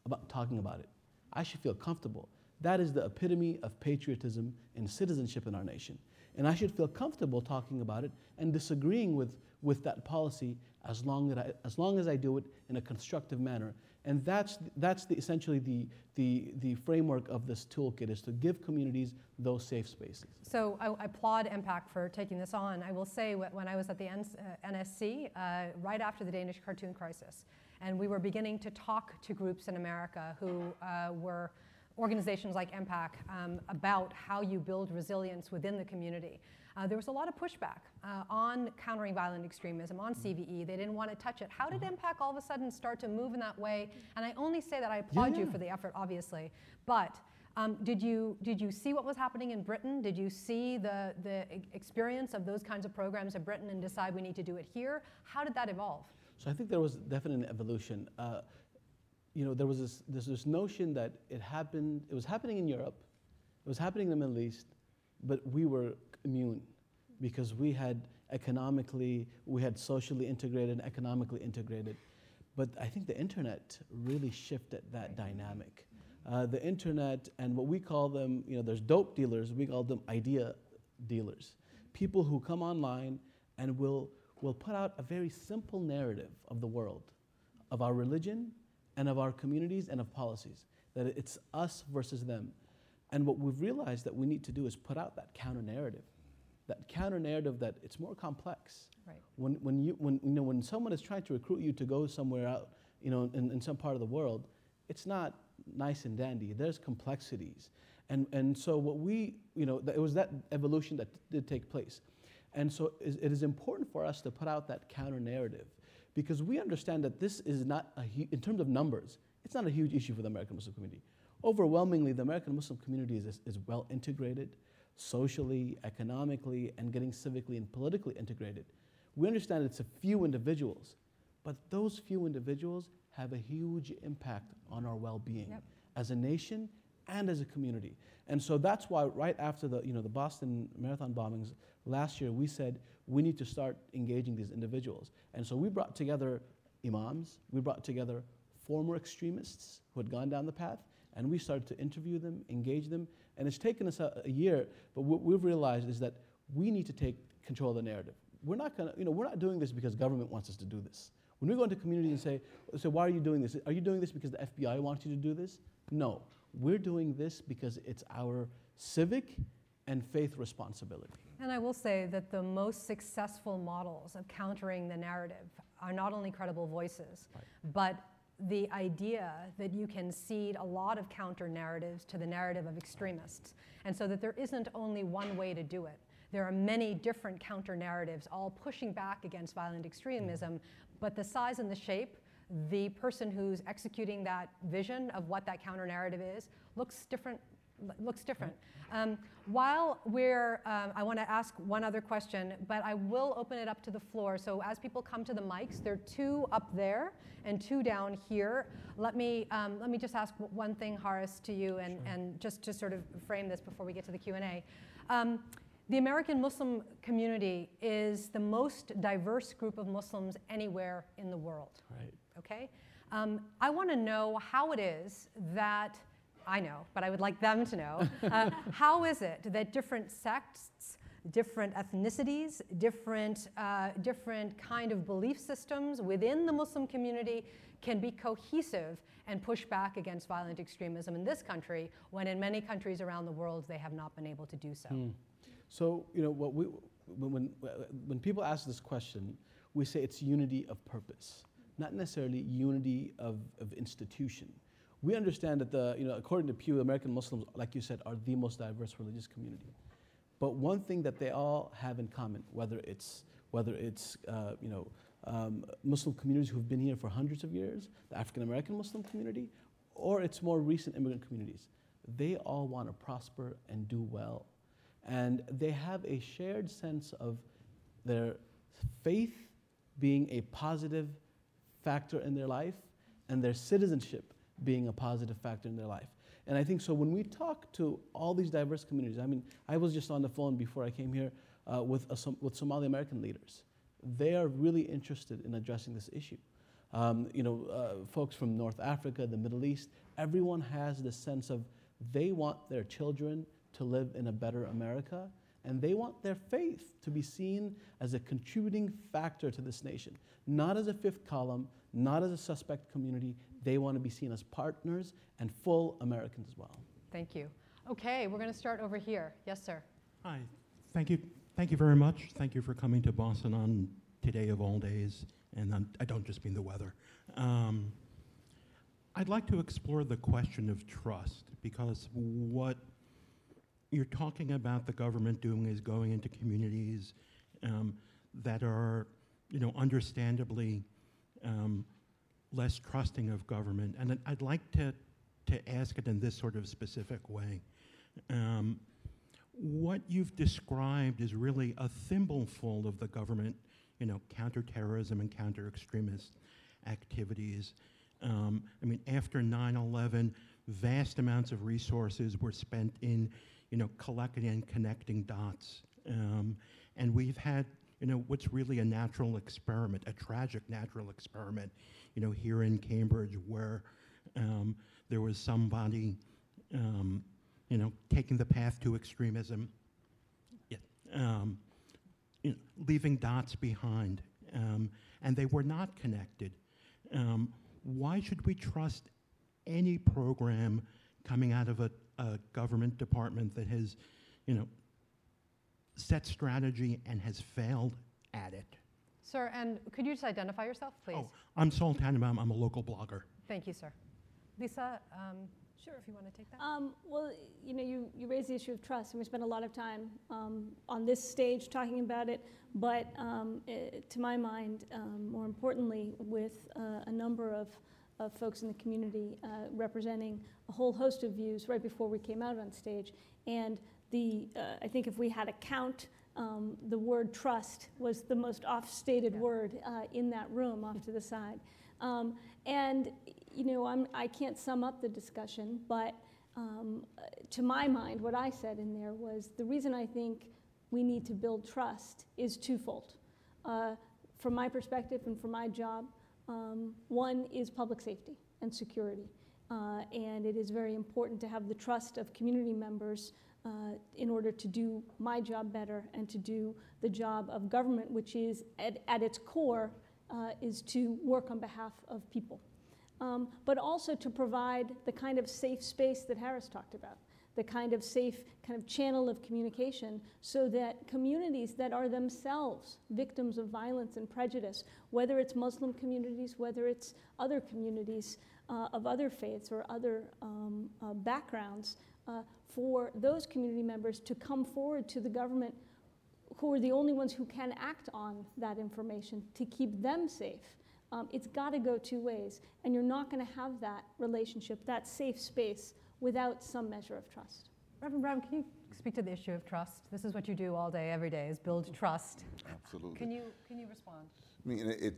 about talking about it. I should feel comfortable. That is the epitome of patriotism and citizenship in our nation. And I should feel comfortable talking about it and disagreeing with, with that policy as long, that I, as long as I do it in a constructive manner. And that's, that's the, essentially the, the, the framework of this toolkit is to give communities those safe spaces. So I, I applaud MPAC for taking this on. I will say when I was at the uh, NSC, uh, right after the Danish cartoon crisis, and we were beginning to talk to groups in America who uh, were organizations like MPAC um, about how you build resilience within the community. Uh, there was a lot of pushback uh, on countering violent extremism, on CVE. They didn't want to touch it. How did MPAC all of a sudden start to move in that way? And I only say that I applaud you for the effort, obviously. But um, did, you, did you see what was happening in Britain? Did you see the, the experience of those kinds of programs in Britain and decide we need to do it here? How did that evolve? So I think there was definitely an evolution. Uh, you know, there was this, this, this notion that it happened, it was happening in Europe, it was happening in the Middle East, but we were immune because we had economically, we had socially integrated economically integrated. But I think the internet really shifted that dynamic. Uh, the internet and what we call them, you know, there's dope dealers, we call them idea dealers. People who come online and will, will put out a very simple narrative of the world, of our religion, and of our communities and of policies. That it's us versus them. And what we've realized that we need to do is put out that counter narrative. that counter narrative that it's more complex. Right. When, when, you, when, you know, when someone is trying to recruit you to go somewhere out, you know, in, in some part of the world, it's not nice and dandy. There's complexities. And, and so what we, you know, it was that evolution that did take place. And so it is important for us to put out that counter narrative because we understand that this is not, a hu- in terms of numbers, it's not a huge issue for the American Muslim community. Overwhelmingly, the American Muslim community is, is well integrated, socially, economically, and getting civically and politically integrated. We understand it's a few individuals, but those few individuals have a huge impact on our well-being Yep. as a nation and as a community. And so that's why right after the, you know, the Boston Marathon bombings last year, we said we need to start engaging these individuals. And so we brought together imams, we brought together former extremists who had gone down the path, and we started to interview them, engage them. And it's taken us a, a year, but what we've realized is that we need to take control of the narrative. We're not gonna, you know, we're not doing this because government wants us to do this. When we go into communities and say, so why are you doing this? Are you doing this because the FBI wants you to do this? No. We're doing this because it's our civic and faith responsibility. And I will say that the most successful models of countering the narrative are not only credible voices, but the idea that you can seed a lot of counter narratives to the narrative of extremists. And so that there isn't only one way to do it. There are many different counter narratives all pushing back against violent extremism, but the size and the shape, the person who's executing that vision of what that counter narrative is, looks different looks different. Um, while we're, um, I want to ask one other question, but I will open it up to the floor. So as people come to the mics, there are two up there and two down here. Let me um, let me just ask one thing, Haris, to you, and, and just to sort of frame this before we get to the Q and A. Um, the American Muslim community is the most diverse group of Muslims anywhere in the world Right. okay? Um, I want to know how it is that, I know, but I would like them to know, uh, how is it that different sects, different ethnicities, different, uh, different kind of belief systems within the Muslim community can be cohesive and push back against violent extremism in this country when in many countries around the world they have not been able to do so? So, you know, what we, when, when, when people ask this question, we say it's unity of purpose, not necessarily unity of, of institution. We understand that the, you know, according to Pew, American Muslims, like you said, are the most diverse religious community. But one thing that they all have in common, whether it's, whether it's uh, you know, um, Muslim communities who've been here for hundreds of years, the African American Muslim community, or it's more recent immigrant communities, they all want to prosper and do well. And they have a shared sense of their faith being a positive factor in their life and their citizenship being a positive factor in their life. And I think so when we talk to all these diverse communities, I mean, I was just on the phone before I came here uh, with, a, with Somali American leaders. They are really interested in addressing this issue. Um, you know, uh, folks from North Africa, the Middle East, everyone has this sense of they want their children to live in a better America, and they want their faith to be seen as a contributing factor to this nation, not as a fifth column, not as a suspect community. They want to be seen as partners and full Americans as well. Thank you. Okay, we're going to start over here. Yes, sir. Hi, thank you, thank you very much. Thank you for coming to Boston on today of all days, and I'm, I don't just mean the weather. Um, I'd like to explore the question of trust because what you're talking about the government doing is going into communities um, that are, you know, understandably um, less trusting of government, and I'd- like to to ask it in this sort of specific way. Um, what you've described is really a thimbleful of the government, you know, counterterrorism and counter-extremist activities. Um, I mean, after 9/11, vast amounts of resources were spent in, you know, collecting and connecting dots, um, and we've had, you know, what's really a natural experiment, a tragic natural experiment, you know, here in Cambridge, where um, there was somebody. Um, you know, taking the path to extremism, yeah, um, you know, leaving dots behind, um, and they were not connected. Um, why should we trust any program coming out of a, a government department that has, you know, set strategy and has failed at it. Sir, and could you just identify yourself, please? Oh, I'm Saul Tannenbaum. I'm a local blogger. Thank you, sir. Lisa, um, sure, if you want to take that. Um, well, you know, you, you raise the issue of trust, and we spent a lot of time um, on this stage talking about it. But um, eh, to my mind, um, more importantly, with uh, a number of, of folks in the community uh, representing a whole host of views right before we came out on stage, and the uh, I think if we had a count. Um, the word trust was the most off-stated Yeah. word uh, in that room, off to the side. Um, and you know, I'm, I can't sum up the discussion, but um, uh, to my mind, what I said in there was the reason I think we need to build trust is twofold. Uh, from my perspective and from my job, um, one is public safety and security. Uh, and it is very important to have the trust of community members uh, in order to do my job better and to do the job of government, which is at, at its core uh, is to work on behalf of people. Um, but also to provide the kind of safe space that Haris talked about, the kind of safe kind of channel of communication so that communities that are themselves victims of violence and prejudice, whether it's Muslim communities, whether it's other communities uh, of other faiths or other um, uh, backgrounds, uh, for those community members to come forward to the government who are the only ones who can act on that information to keep them safe. Um, it's got to go two ways, and you're not going to have that relationship, that safe space, without some measure of trust. Reverend Brown, can you speak to the issue of trust? This is what you do all day, every day, is build trust. Absolutely. Can you, can you respond? I mean, it,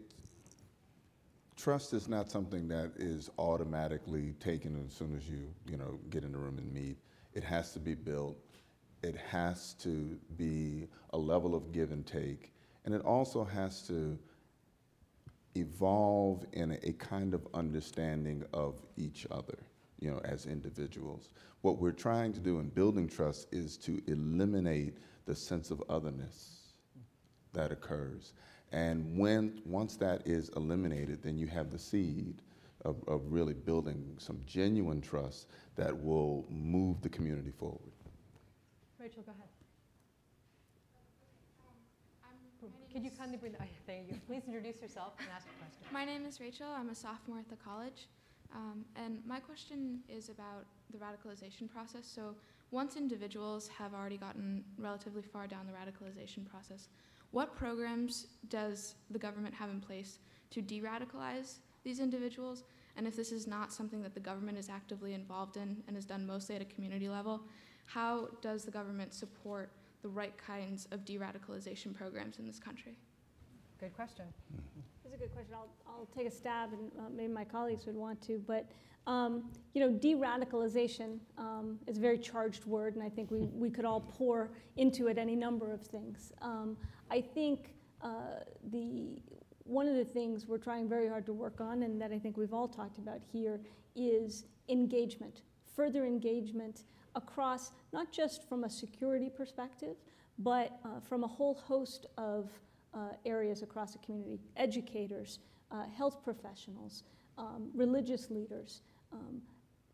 trust is not something that is automatically taken as soon as you, you know, get in the room and meet. It has to be built. It has to be a level of give and take. And it also has to evolve in a, kind of understanding of each other, you know, as individuals. What we're trying to do in building trust is to eliminate the sense of otherness that occurs. And when once that is eliminated, then you have the seed of, of really building some genuine trust that will move the community forward. Rachel, go ahead. Could you kindly bring, I thank you. Please introduce yourself and ask a question. My name is Rachel. I'm a sophomore at the college. Um, and my question is about the radicalization process. So, once individuals have already gotten relatively far down the radicalization process, what programs does the government have in place to de radicalize these individuals? And if this is not something that the government is actively involved in and is done mostly at a community level, how does the government support the right kinds of de radicalization programs in this country? Good question. That's a good question. I'll, I'll take a stab, and uh, maybe my colleagues would want to. But um, you know, de-radicalization um, is a very charged word, and I think we, we could all pour into it any number of things. Um, I think uh, the one of the things we're trying very hard to work on, and that I think we've all talked about here, is engagement, further engagement across not just from a security perspective, but uh, from a whole host of uh, areas across the community educators, uh, health professionals, um, religious leaders. Um,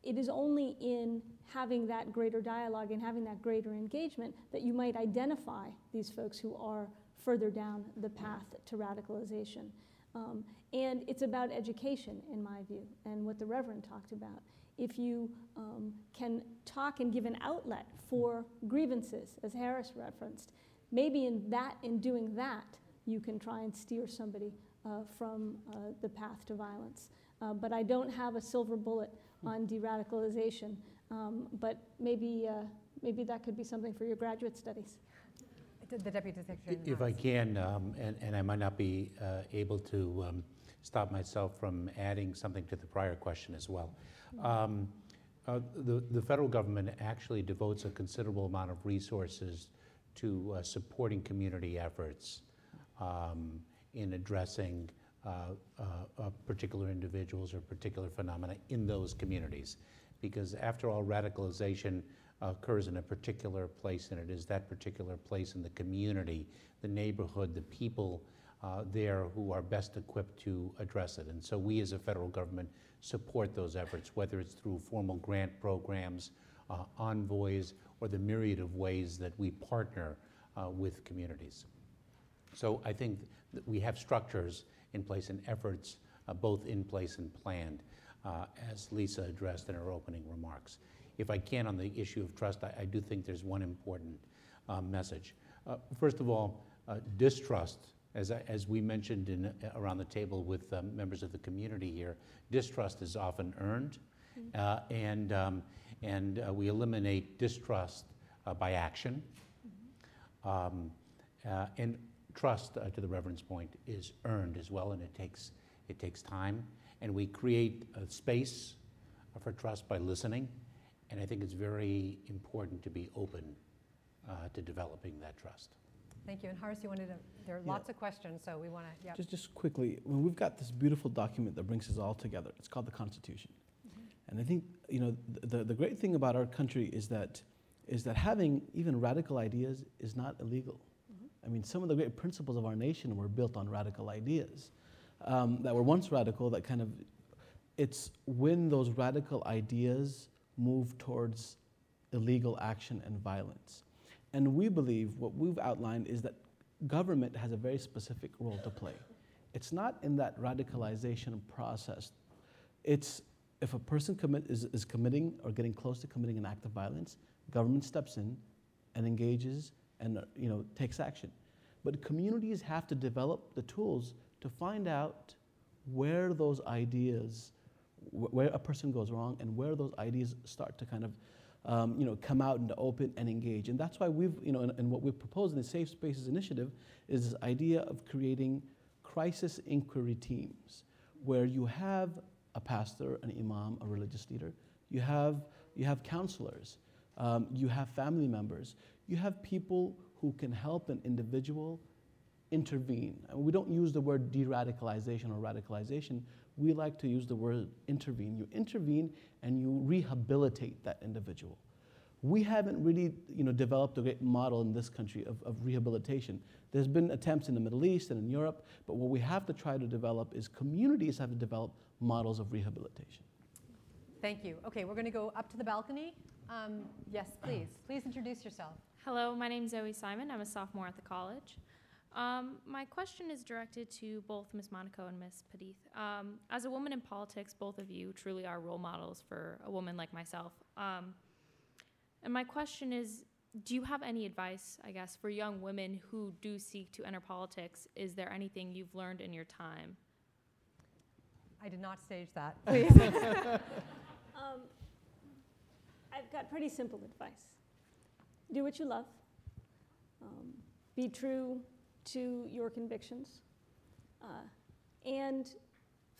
it is only in having that greater dialogue and having that greater engagement that you might identify these folks who are further down the path to radicalization. Um, and it's about education, in my view, and what the Reverend talked about. If you um, can talk and give an outlet for grievances, as Haris referenced, maybe in that, in doing that, you can try and steer somebody uh, from uh, the path to violence. Uh, but I don't have a silver bullet on de-radicalization. Um, but maybe, uh, maybe that could be something for your graduate studies. The the Deputy Secretary. If I can, um, and, and I might not be uh, able to um, stop myself from adding something to the prior question as well. Um, uh, the, the federal government actually devotes a considerable amount of resources to uh, supporting community efforts um, in addressing uh, uh, uh, particular individuals or particular phenomena in those communities. Because after all, radicalization occurs in a particular place, and it is that particular place in the community, the neighborhood, the people uh, there who are best equipped to address it. And so we as a federal government support those efforts, whether it's through formal grant programs, uh, envoys, or the myriad of ways that we partner uh, with communities. So I think that we have structures in place and efforts uh, both in place and planned, uh, as Lisa addressed in her opening remarks. If I can, on the issue of trust, I, I do think there's one important uh, message. Uh, first of all, uh, distrust, as, I, as we mentioned in, around the table with um, members of the community here, distrust is often earned, uh, and, um, and uh, we eliminate distrust uh, by action. Um, uh, and trust, uh, to the Reverend's point, is earned as well, and it takes, it takes time. And we create a space for trust by listening, and I think it's very important to be open uh, to developing that trust. Thank you. And Haris, you wanted to, there are Yeah. lots of questions, so we want to, yeah. Just, just quickly, when we've got this beautiful document that brings us all together, it's called the Constitution. And I think, you know, th- the, the great thing about our country is that, is that having even radical ideas is not illegal. I mean, some of the great principles of our nation were built on radical ideas um, that were once radical, that kind of, it's when those radical ideas move towards illegal action and violence. And we believe what we've outlined is that government has a very specific role to play. It's not in that radicalization process. It's if a person commit, is, is committing or getting close to committing an act of violence, government steps in and engages and uh, you know, takes action. But communities have to develop the tools to find out where those ideas, where a person goes wrong, and where those ideas start to kind of um, you know, come out into open and engage. And that's why we've, you know, and, and what we've proposed in the Safe Spaces Initiative is this idea of creating crisis inquiry teams where you have a pastor, an imam, a religious leader, you have, you have counselors, um, you have family members, you have people who can help an individual intervene. And we don't use the word de radicalization or radicalization. We like to use the word intervene. You intervene and you rehabilitate that individual. We haven't really you know, developed a great model in this country of, of rehabilitation. There's been attempts in the Middle East and in Europe, but what we have to try to develop is communities have to develop models of rehabilitation. Thank you. Okay, we're going to go up to the balcony. Um, yes, please. Please introduce yourself. Hello, my name's Zoe Simon. I'm a sophomore at the college. Um, my question is directed to both Ms. Monaco and Ms. Pandith. Um, as a woman in politics, both of you truly are role models for a woman like myself. Um, and my question is do you have any advice, I guess, for young women who do seek to enter politics? Is there anything you've learned in your time? I did not stage that. Please. Um, I've got pretty simple advice. Do what you love. Um, be true to your convictions. Uh, and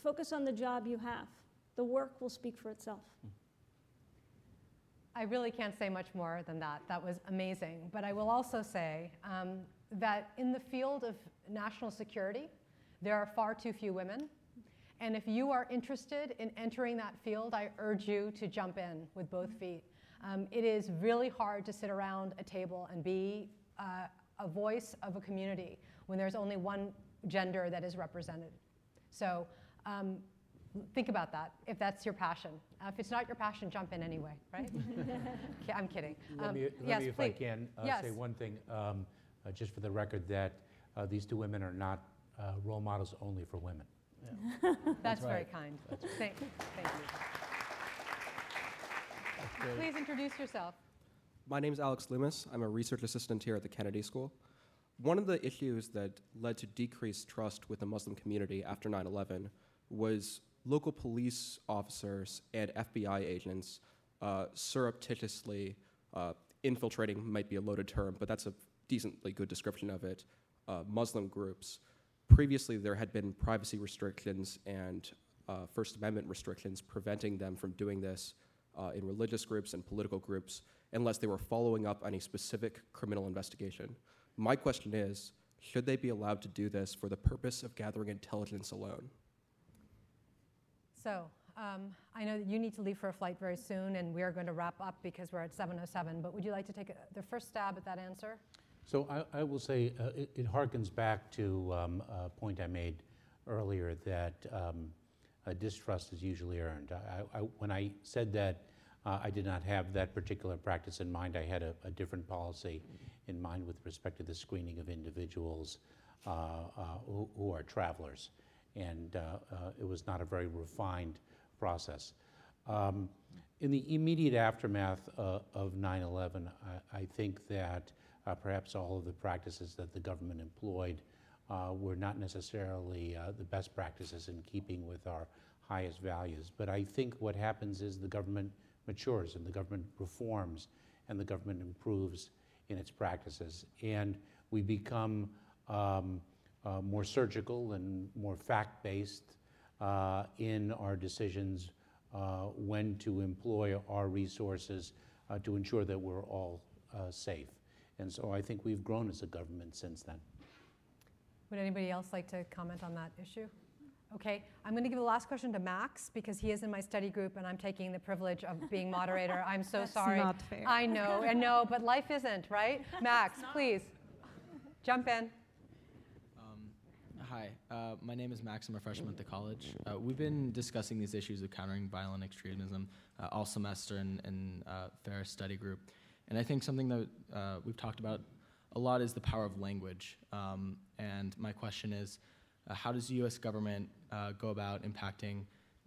focus on the job you have. The work will speak for itself. I really can't say much more than that. That was amazing. But I will also say um, that in the field of national security, there are far too few women. And if you are interested in entering that field, I urge you to jump in with both feet. Um, it is really hard to sit around a table and be uh, a voice of a community when there's only one gender that is represented. So um, think about that if that's your passion. Uh, if it's not your passion, jump in anyway, right? I'm kidding. Let Um, me, let yes, me, if I can, uh, say one thing, um, uh, just for the record, that uh, these two women are not uh, role models only for women. That's very right. kind. Thank, thank you. Please introduce yourself. My name is Alex Loomis. I'm a research assistant here at the Kennedy School. One of the issues that led to decreased trust with the Muslim community after 9 11 was local police officers and FBI agents uh, surreptitiously uh, infiltrating, might be a loaded term, but that's a decently good description of it, uh, Muslim groups. Previously, there had been privacy restrictions and uh, First Amendment restrictions preventing them from doing this uh, in religious groups and political groups unless they were following up on a specific criminal investigation. My question is should they be allowed to do this for the purpose of gathering intelligence alone? So um, I know that you need to leave for a flight very soon, and we are going to wrap up because we're at 7:07. But would you like to take a, the first stab at that answer? So I, I will say uh, it, it harkens back to um, a point I made earlier that um, distrust is usually earned. I, I, when I said that Uh, I did not have that particular practice in mind. I had a, a different policy in mind with respect to the screening of individuals uh, uh, who, who are travelers. And uh, uh, it was not a very refined process. Um, in the immediate aftermath uh, of 9 11, I, I think that perhaps all of the practices that the government employed were not necessarily the best practices in keeping with our highest values. But I think what happens is the government matures and the government reforms and the government improves in its practices. And we become um, uh, more surgical and more fact based uh, in our decisions uh, when to employ our resources uh, to ensure that we're all uh, safe. And so I think we've grown as a government since then. Would anybody else like to comment on that issue? Okay, I'm going to give the last question to Max because he is in my study group and I'm taking the privilege of being moderator. I'm so That's sorry. not fair. I know, I know, but life isn't, right? Max, please jump in. Um, hi, uh, my name is Max. I'm a freshman at the college. Uh, we've been discussing these issues of countering violent extremism uh, all semester in, in uh, Farah's study group. And I think something that uh, we've talked about a lot is the power of language. Um, and my question is, uh, how does the U.S. government uh, go about impacting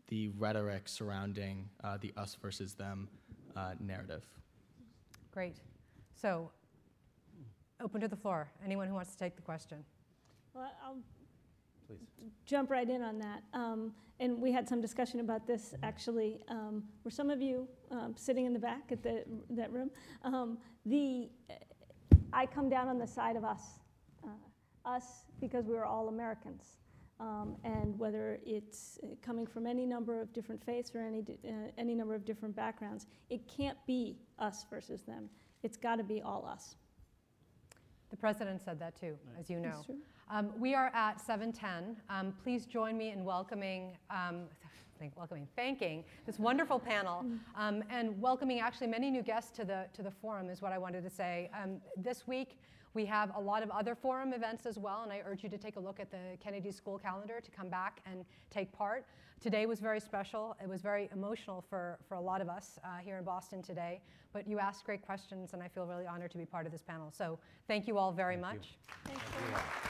the rhetoric surrounding uh, the us versus them uh, narrative? Great. So, open to the floor. Anyone who wants to take the question? Well, I'll Please. jump right in on that. Um, and we had some discussion about this actually. Um, were some of you um, sitting in the back at the, that room? Um, the, I come down on the side of us. Uh, us because we are all Americans. Um, and whether it's uh, coming from any number of different faiths or any, uh, any number of different backgrounds, it can't be us versus them. It's got to be all us. The president said that too, as you know. Um, we are at 7:10. Um, please join me in welcoming, um, thank, welcoming, thanking this wonderful panel, um, and welcoming actually many new guests to the to the forum is what I wanted to say. Um, this week. We have a lot of other forum events as well, and I urge you to take a look at the Kennedy School calendar to come back and take part. Today was very special. It was very emotional for, for a lot of us uh, here in Boston today, but you asked great questions, and I feel really honored to be part of this panel. So thank you all very Thank you. much. Thanks very much.